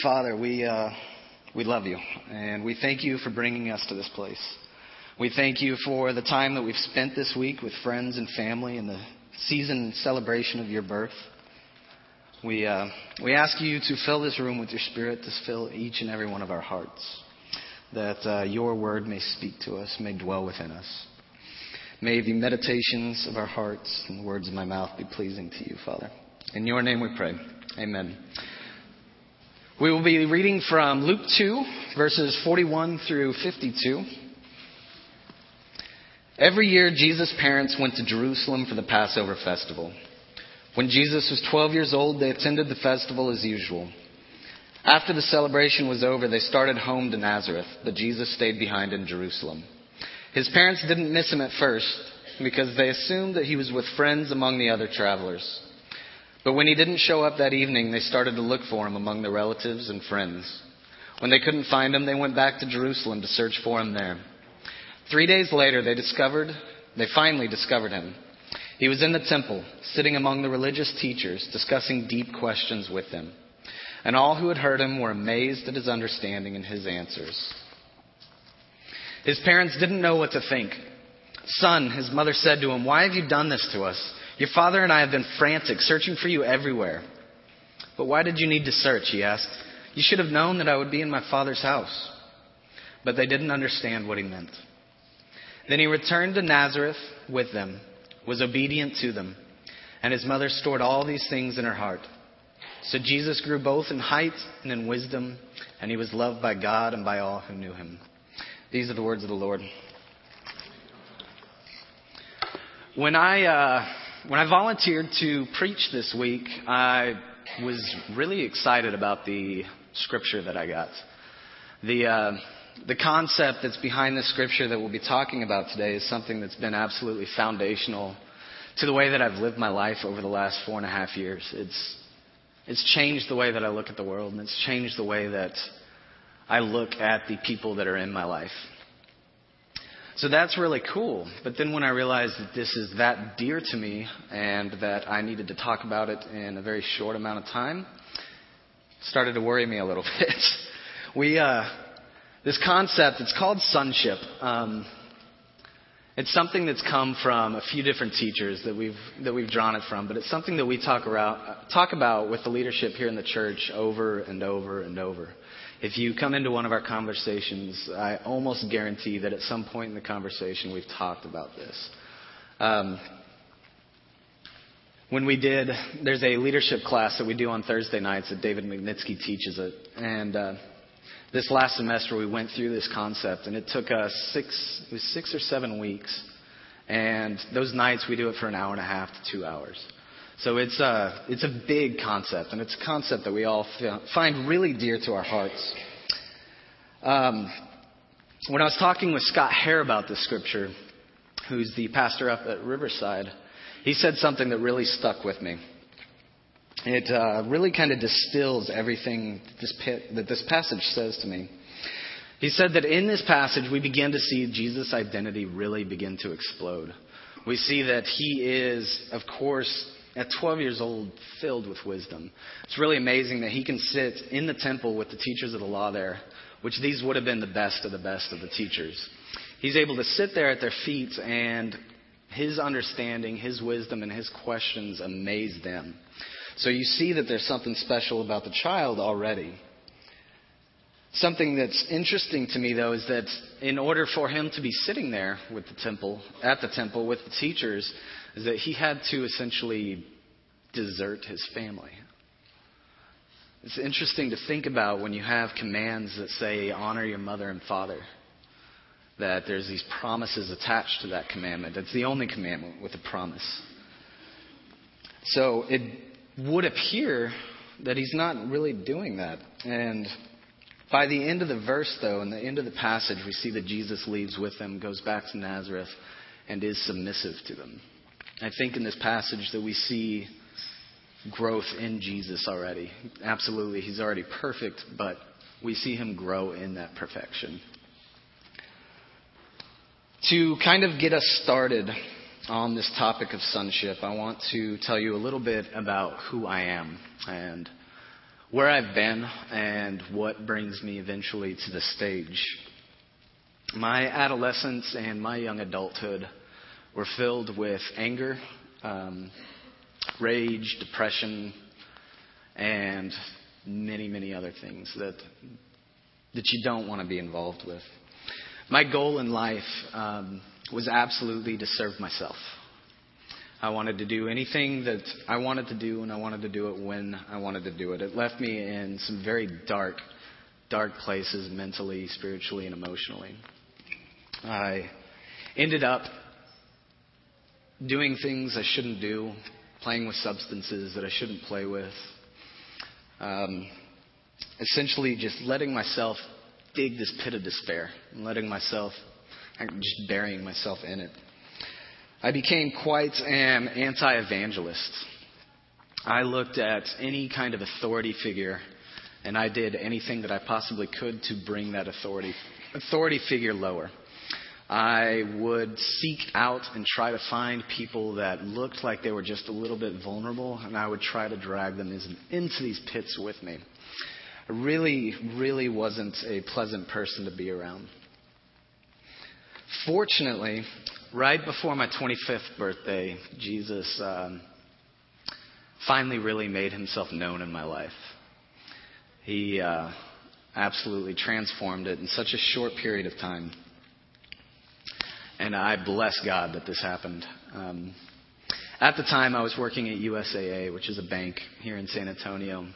Father, we, uh, we love you, and we thank you for bringing us to this place. We thank you for the time that we've spent this week with friends and family and the season celebration of your birth. We, uh, we ask you to fill this room with your spirit, to fill each and every one of our hearts, that uh, your word may speak to us, may dwell within us. May the meditations of our hearts and the words of my mouth be pleasing to you, Father. In your name we pray. Amen. We will be reading from Luke 2, verses 41 through 52. Every year, Jesus' parents went to Jerusalem for the Passover festival. When Jesus was 12 years old, they attended the festival as usual. After the celebration was over, they started home to Nazareth, but Jesus stayed behind in Jerusalem. His parents didn't miss him at first because they assumed that he was with friends among the other travelers. But when he didn't show up that evening, they started to look for him among the relatives and friends. When they couldn't find him, they went back to Jerusalem to search for him there. Three days later, they discovered, they finally discovered him. He was in the temple, sitting among the religious teachers, discussing deep questions with them. And all who had heard him were amazed at his understanding and his answers. His parents didn't know what to think. Son, his mother said to him, Why have you done this to us? Your father and I have been frantic, searching for you everywhere. But why did you need to search? He asked. You should have known that I would be in my father's house. But they didn't understand what he meant. Then he returned to Nazareth with them, was obedient to them, and his mother stored all these things in her heart. So Jesus grew both in height and in wisdom, and he was loved by God and by all who knew him. These are the words of the Lord. When I uh, when I volunteered to preach this week, I was really excited about the scripture that I got. The, uh, the concept that's behind the scripture that we'll be talking about today is something that's been absolutely foundational to the way that I've lived my life over the last four and a half years. It's, it's changed the way that I look at the world, and it's changed the way that I look at the people that are in my life. So that's really cool. But then when I realized that this is that dear to me and that I needed to talk about it in a very short amount of time, started to worry me a little bit. we, uh, this concept, it's called sonship. Um, it's something that's come from a few different teachers that we've that we've drawn it from, but it's something that we talk about talk about with the leadership here in the church over and over and over. If you come into one of our conversations, I almost guarantee that at some point in the conversation we've talked about this. Um, when we did, there's a leadership class that we do on Thursday nights that David Magnitsky teaches it, and uh, this last semester we went through this concept, and it took us six, it was six or seven weeks, and those nights we do it for an hour and a half to two hours. So it's a, it's a big concept, and it's a concept that we all find really dear to our hearts. Um, when I was talking with Scott Hare about this scripture, who's the pastor up at Riverside, he said something that really stuck with me. It uh, really kind of distills everything this pit, that this passage says to me. He said that in this passage, we begin to see Jesus' identity really begin to explode. We see that he is, of course, at 12 years old, filled with wisdom. It's really amazing that he can sit in the temple with the teachers of the law there, which these would have been the best of the best of the teachers. He's able to sit there at their feet, and his understanding, his wisdom, and his questions amaze them. So you see that there's something special about the child already. Something that's interesting to me, though, is that in order for him to be sitting there with the temple, at the temple with the teachers, is that he had to essentially desert his family. It's interesting to think about when you have commands that say, honor your mother and father, that there's these promises attached to that commandment. It's the only commandment with a promise. So it would appear that he's not really doing that. And by the end of the verse, though, in the end of the passage, we see that Jesus leaves with them, goes back to Nazareth, and is submissive to them. I think in this passage that we see growth in Jesus already. Absolutely, he's already perfect, but we see him grow in that perfection. To kind of get us started on this topic of sonship, I want to tell you a little bit about who I am and where I've been and what brings me eventually to the stage. My adolescence and my young adulthood were filled with anger, um, rage, depression, and many, many other things that that you don't want to be involved with. My goal in life um, was absolutely to serve myself. I wanted to do anything that I wanted to do, and I wanted to do it when I wanted to do it. It left me in some very dark, dark places mentally, spiritually, and emotionally. I ended up doing things I shouldn't do, playing with substances that I shouldn't play with. Um, essentially, just letting myself dig this pit of despair and letting myself, just burying myself in it. I became quite an anti evangelist. I looked at any kind of authority figure and I did anything that I possibly could to bring that authority authority figure lower. I would seek out and try to find people that looked like they were just a little bit vulnerable, and I would try to drag them into these pits with me. I really, really wasn't a pleasant person to be around. Fortunately, right before my 25th birthday, Jesus um, finally really made himself known in my life. He uh, absolutely transformed it in such a short period of time. And I bless God that this happened. Um, at the time, I was working at USAA, which is a bank here in San Antonio.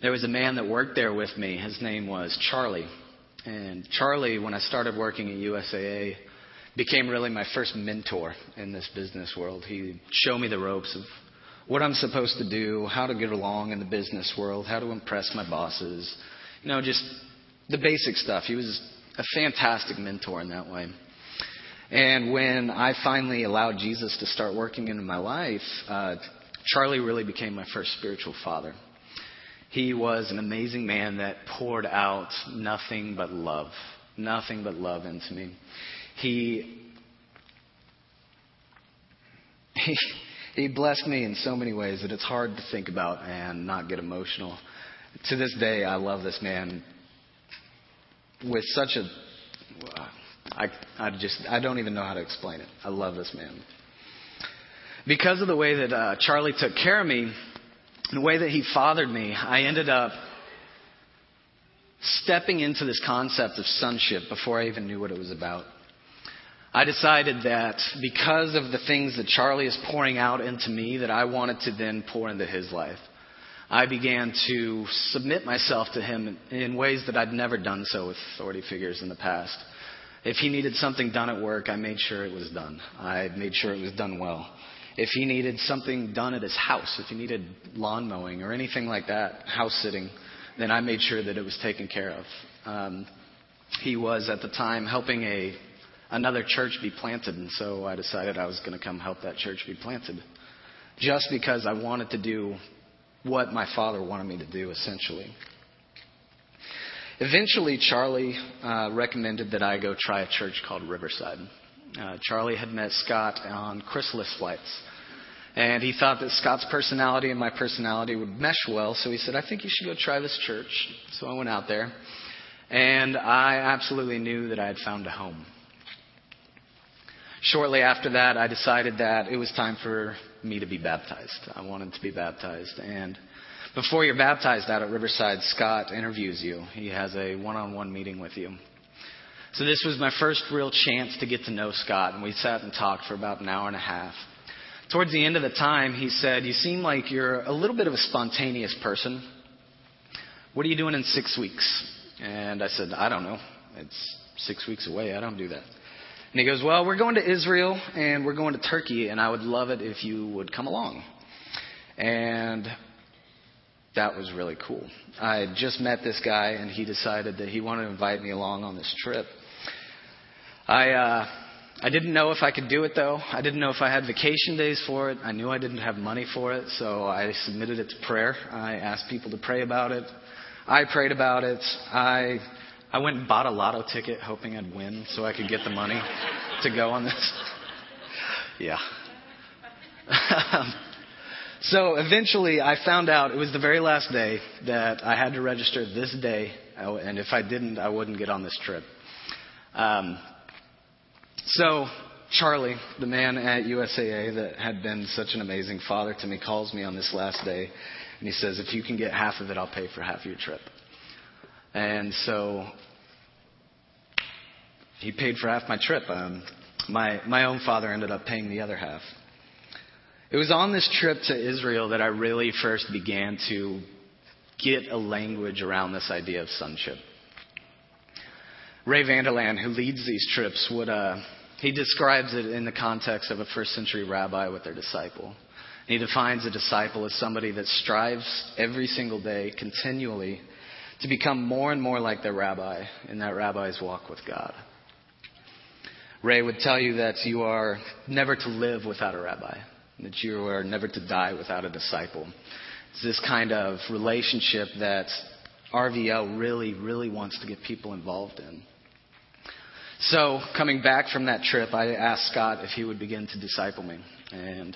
There was a man that worked there with me. His name was Charlie. And Charlie, when I started working at USAA, became really my first mentor in this business world. He showed me the ropes of what I'm supposed to do, how to get along in the business world, how to impress my bosses, you know, just the basic stuff. He was a fantastic mentor in that way. And when I finally allowed Jesus to start working into my life, uh, Charlie really became my first spiritual father. He was an amazing man that poured out nothing but love, nothing but love into me. He, he, he blessed me in so many ways that it's hard to think about and not get emotional. To this day, I love this man with such a. I, I just, I don't even know how to explain it. I love this man. Because of the way that uh, Charlie took care of me, the way that he fathered me, I ended up stepping into this concept of sonship before I even knew what it was about. I decided that because of the things that Charlie is pouring out into me, that I wanted to then pour into his life. I began to submit myself to him in ways that I'd never done so with authority figures in the past. If he needed something done at work, I made sure it was done. I made sure it was done well. If he needed something done at his house, if he needed lawn mowing or anything like that, house sitting, then I made sure that it was taken care of. Um, he was at the time helping a another church be planted. And so I decided I was going to come help that church be planted. Just because I wanted to do what my father wanted me to do, essentially. Eventually, Charlie uh, recommended that I go try a church called Riverside. Uh, Charlie had met Scott on Chrysalis flights. And he thought that Scott's personality and my personality would mesh well, so he said, I think you should go try this church. So I went out there, and I absolutely knew that I had found a home. Shortly after that, I decided that it was time for me to be baptized. I wanted to be baptized. And before you're baptized out at Riverside, Scott interviews you. He has a one on one meeting with you. So this was my first real chance to get to know Scott, and we sat and talked for about an hour and a half. Towards the end of the time, he said, You seem like you're a little bit of a spontaneous person. What are you doing in six weeks? And I said, I don't know. It's six weeks away. I don't do that. And he goes, Well, we're going to Israel and we're going to Turkey, and I would love it if you would come along. And that was really cool. I had just met this guy, and he decided that he wanted to invite me along on this trip. I, uh, I didn't know if I could do it, though. I didn't know if I had vacation days for it. I knew I didn't have money for it, so I submitted it to prayer. I asked people to pray about it. I prayed about it. I I went and bought a lotto ticket hoping I'd win so I could get the money to go on this. yeah. So eventually I found out it was the very last day that I had to register this day, and if I didn't, I wouldn't get on this trip. Um, so Charlie, the man at USAA that had been such an amazing father to me, calls me on this last day, and he says, if you can get half of it, I'll pay for half of your trip. And so he paid for half my trip. Um, my, my own father ended up paying the other half. It was on this trip to Israel that I really first began to get a language around this idea of sonship. Ray Vander Laan, who leads these trips, would uh, he describes it in the context of a first century rabbi with their disciple. He defines a disciple as somebody that strives every single day, continually, to become more and more like their rabbi in that rabbi's walk with God. Ray would tell you that you are never to live without a rabbi that you are never to die without a disciple. It's this kind of relationship that RVL really, really wants to get people involved in. So, coming back from that trip, I asked Scott if he would begin to disciple me. And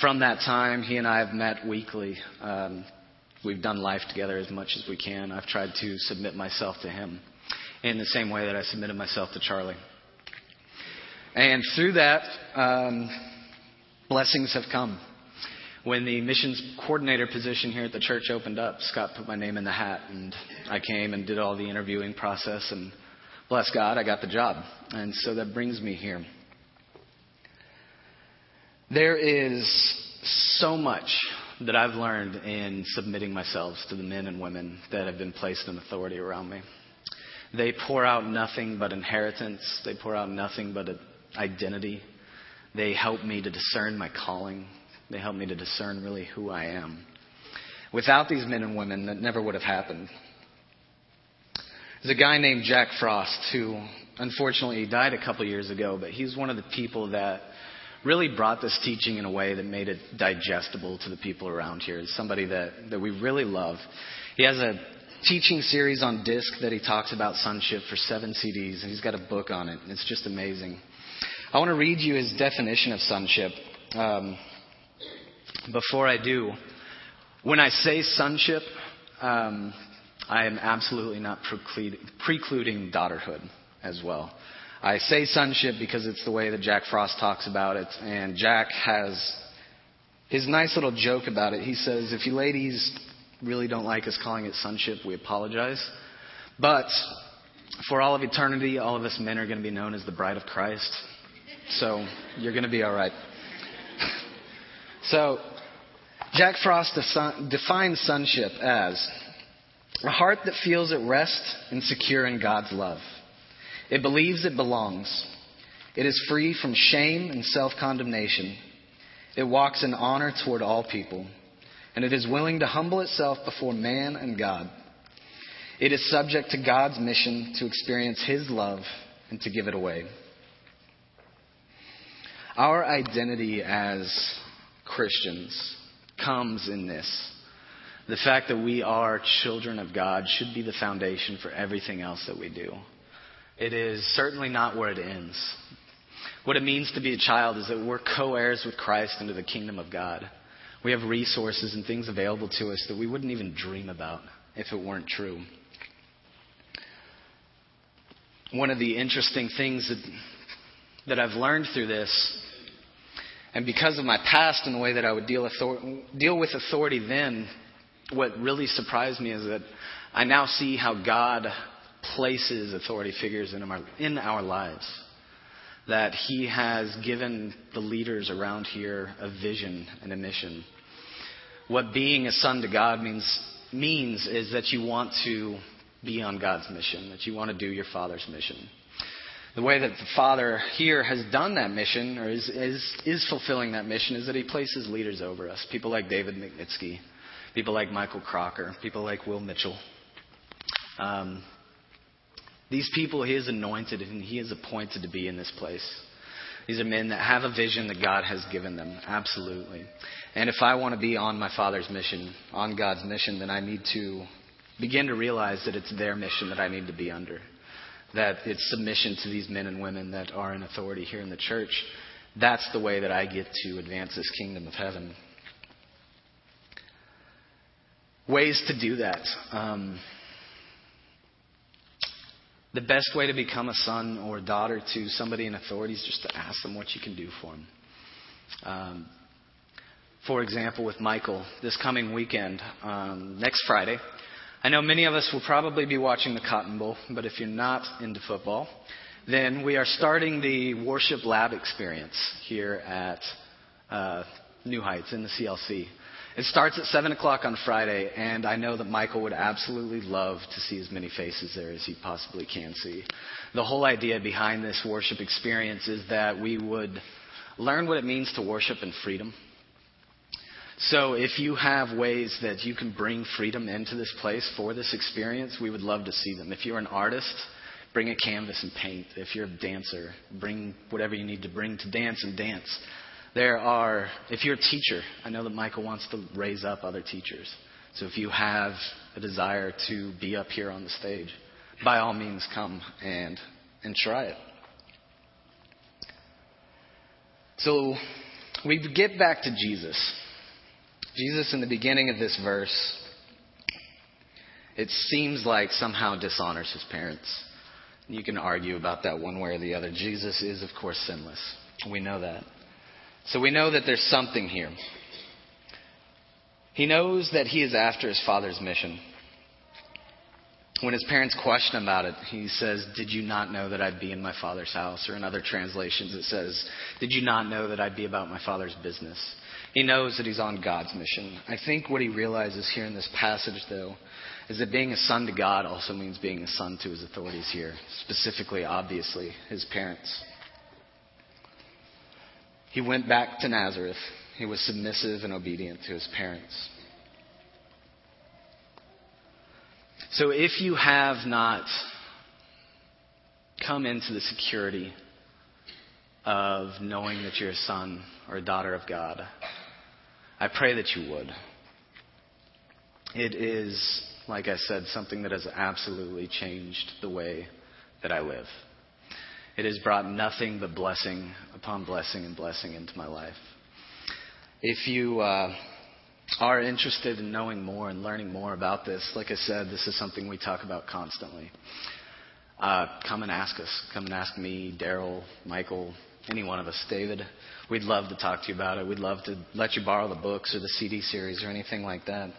from that time, he and I have met weekly. Um, we've done life together as much as we can. I've tried to submit myself to him in the same way that I submitted myself to Charlie. And through that, um, blessings have come. When the missions coordinator position here at the church opened up, Scott put my name in the hat, and I came and did all the interviewing process, and bless God, I got the job. And so that brings me here. There is so much that I've learned in submitting myself to the men and women that have been placed in authority around me. They pour out nothing but inheritance. They pour out nothing but identity. They help me to discern my calling. They help me to discern really who I am. Without these men and women, that never would have happened. There's a guy named Jack Frost who, unfortunately, died a couple years ago, but he's one of the people that really brought this teaching in a way that made it digestible to the people around here. It's somebody that, that we really love. He has a teaching series on disc that he talks about sonship for seven CDs, and he's got a book on it. And it's just amazing. I want to read you his definition of sonship. Um, before I do, when I say sonship, um, I am absolutely not precluding daughterhood as well. I say sonship because it's the way that Jack Frost talks about it, and Jack has his nice little joke about it. He says, If you ladies really don't like us calling it sonship, we apologize. But for all of eternity, all of us men are going to be known as the bride of Christ. So you're going to be all right. so Jack Frost defines sonship as a heart that feels at rest and secure in God's love. It believes it belongs. It is free from shame and self condemnation. It walks in honor toward all people. And it is willing to humble itself before man and God. It is subject to God's mission to experience His love and to give it away. Our identity as Christians comes in this. The fact that we are children of God should be the foundation for everything else that we do. It is certainly not where it ends. What it means to be a child is that we're co heirs with Christ into the kingdom of God. We have resources and things available to us that we wouldn't even dream about if it weren't true. One of the interesting things that that I've learned through this, and because of my past and the way that I would deal, author- deal with authority then, what really surprised me is that I now see how God places authority figures in our, in our lives. That He has given the leaders around here a vision and a mission. What being a son to God means, means is that you want to be on God's mission, that you want to do your Father's mission. The way that the Father here has done that mission, or is, is, is fulfilling that mission, is that He places leaders over us. People like David Magnitsky, people like Michael Crocker, people like Will Mitchell. Um, these people He has anointed and He has appointed to be in this place. These are men that have a vision that God has given them, absolutely. And if I want to be on my Father's mission, on God's mission, then I need to begin to realize that it's their mission that I need to be under that it's submission to these men and women that are in authority here in the church. That's the way that I get to advance this kingdom of heaven. Ways to do that. Um, the best way to become a son or daughter to somebody in authority is just to ask them what you can do for them. Um, for example, with Michael, this coming weekend, um, next Friday, I know many of us will probably be watching the Cotton Bowl, but if you're not into football, then we are starting the worship lab experience here at uh, New Heights in the CLC. It starts at 7 o'clock on Friday, and I know that Michael would absolutely love to see as many faces there as he possibly can see. The whole idea behind this worship experience is that we would learn what it means to worship in freedom. So if you have ways that you can bring freedom into this place for this experience, we would love to see them. If you're an artist, bring a canvas and paint. If you're a dancer, bring whatever you need to bring to dance and dance. There are, if you're a teacher, I know that Michael wants to raise up other teachers. So if you have a desire to be up here on the stage, by all means come and, and try it. So we get back to Jesus. Jesus, in the beginning of this verse, it seems like somehow dishonors his parents. You can argue about that one way or the other. Jesus is, of course, sinless. We know that. So we know that there's something here. He knows that he is after his father's mission. When his parents question about it, he says, Did you not know that I'd be in my father's house? Or in other translations, it says, Did you not know that I'd be about my father's business? He knows that he's on God's mission. I think what he realizes here in this passage, though, is that being a son to God also means being a son to his authorities here, specifically, obviously, his parents. He went back to Nazareth. He was submissive and obedient to his parents. So if you have not come into the security of knowing that you're a son or a daughter of God, I pray that you would. It is, like I said, something that has absolutely changed the way that I live. It has brought nothing but blessing upon blessing and blessing into my life. If you uh, are interested in knowing more and learning more about this, like I said, this is something we talk about constantly. Uh, come and ask us. Come and ask me, Daryl, Michael, any one of us, David. We'd love to talk to you about it. We'd love to let you borrow the books or the CD series or anything like that.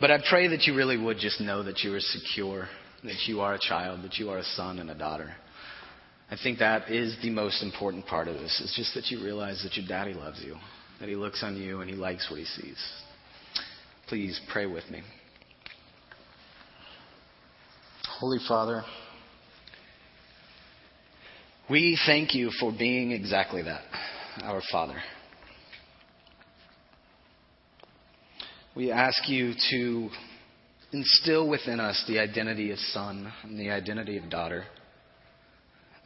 But I pray that you really would just know that you are secure that you are a child, that you are a son and a daughter. I think that is the most important part of this. It's just that you realize that your daddy loves you, that he looks on you and he likes what he sees. Please pray with me. Holy Father, we thank you for being exactly that, our Father. We ask you to instill within us the identity of son and the identity of daughter.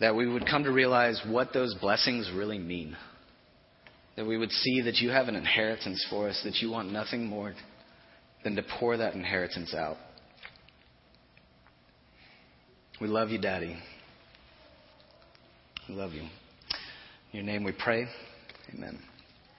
That we would come to realize what those blessings really mean. That we would see that you have an inheritance for us, that you want nothing more than to pour that inheritance out. We love you, Daddy. We love you. In your name we pray. Amen.